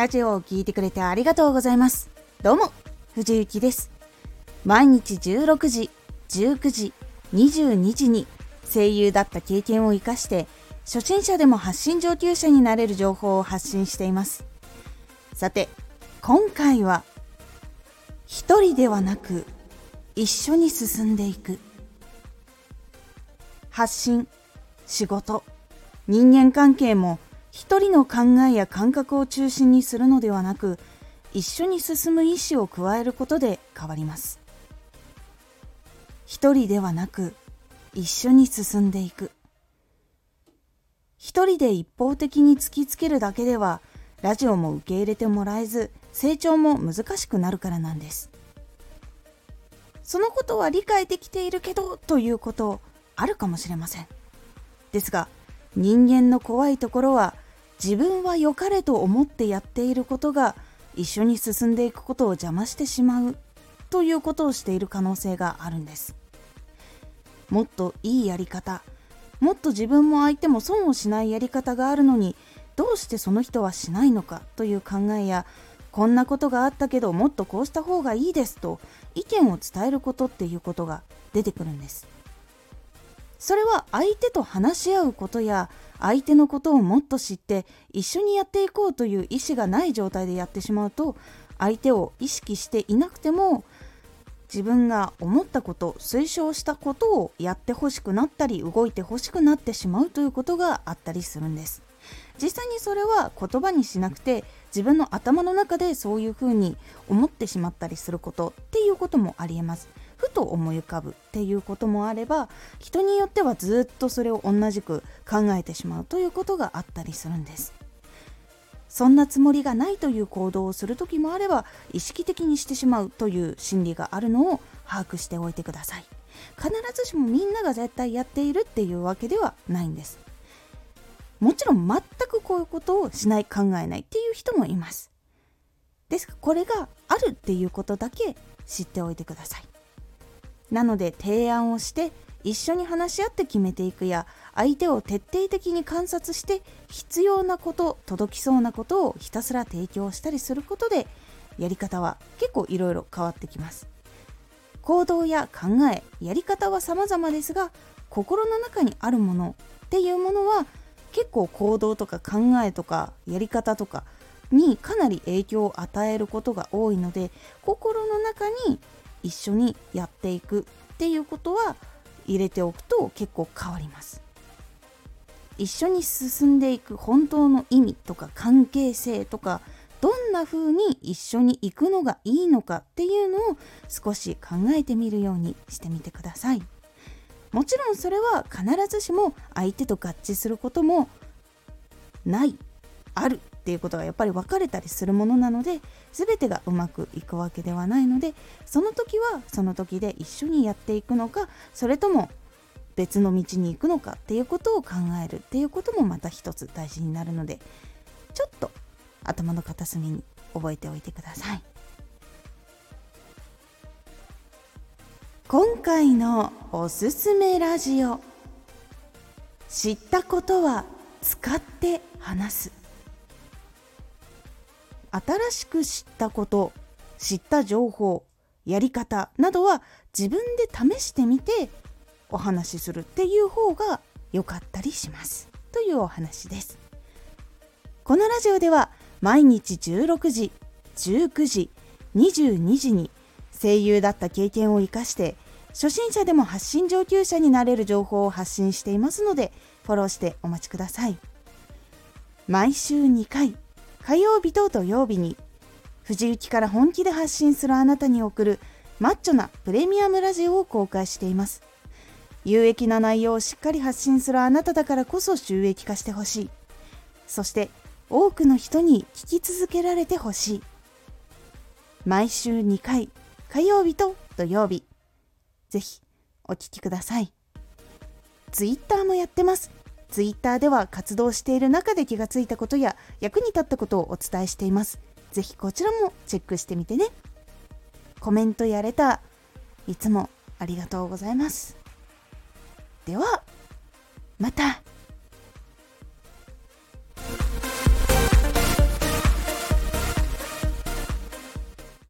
ラジオを聴いてくれてありがとうございます。どうも、藤幸です。毎日16時、19時、22時に声優だった経験を活かして初心者でも発信上級者になれる情報を発信していますさて今回は一人ではなく一緒に進んでいく発信仕事人間関係も一人の考えや感覚を中心にするのではなく一緒に進む意思を加えることで変わります。一人ではなく一緒に進んでいく。一人で一方的に突きつけるだけではラジオも受け入れてもらえず成長も難しくなるからなんです。そのことは理解できているけどということあるかもしれません。ですが人間の怖いところは自分は良かれと思ってやっていることが一緒に進んでいくことを邪魔してしまうということをしている可能性があるんです。もっといいやり方。もっと自分も相手も損をしないやり方があるのにどうしてその人はしないのかという考えやこんなことがあったけどもっとこうした方がいいですと意見を伝えることっていうことが出てくるんです。それは相手と話し合うことや相手のことをもっと知って一緒にやっていこうという意思がない状態でやってしまうと相手を意識していなくても自分が思ったこと推奨したことをやってほしくなったり動いてほしくなってしまうということがあったりするんです。実際にそれは言葉にしなくて自分の頭の中でそういうふうに思ってしまったりすることっていうこともありえます。ふと思い浮かぶっていうこともあれば人によってはずっとそれを同じく考えてしまうということがあったりするんです。そんなつもりがないという行動をする時もあれば意識的にしてしまうという心理があるのを把握しておいてください。必ずしもみんなが絶対やっているっていうわけではないんです。もちろん全くこういうことをしない考えないっていう人もいます。ですがこれがあるっていうことだけ知っておいてください。なので提案をして一緒に話し合って決めていくや相手を徹底的に観察して必要なこと届きそうなことをひたすら提供したりすることでやり方は結構いろいろ変わってきます。行動や考えやり方は様々ですが心の中にあるものっていうものは結構行動とか考えとかやり方とかにかなり影響を与えることが多いので心の中に一緒にやっていくっていうことは入れておくと結構変わります。一緒に進んでいく本当の意味とか関係性とかどんな風に一緒に行くのがいいのかっていうのを少し考えてみるようにしてみてください。もちろんそれは必ずしも相手と合致することもないあるっていうことがやっぱり分かれたりするものなので全てがうまくいくわけではないのでその時はその時で一緒にやっていくのかそれとも別の道に行くのかっていうことを考えるっていうこともまた一つ大事になるのでちょっと頭の片隅に覚えておいてください。今回のおすすめラジオ知ったことは使って話す。新しく知ったこと知った情報やり方などは自分で試してみてお話しするっていう方が良かったりします。というお話です。このラジオでは毎日16時19時22時に声優だった経験を生かして初心者でも発信上級者になれる情報を発信していますのでフォローしてお待ちください。毎週2回火曜日と土曜日に藤雪から本気で発信するあなたに送るマッチョなプレミアムラジオを公開しています。有益な内容をしっかり発信するあなただからこそ収益化してほしい。そして多くの人に聞き続けられてほしい。毎週2回火曜日と土曜日。ぜひお聴きください。Twitter もやってます。ツイッターでは活動している中で気がついたことや役に立ったことをお伝えしています。ぜひこちらもチェックしてみてね。コメントやれた、いつもありがとうございます。では、また。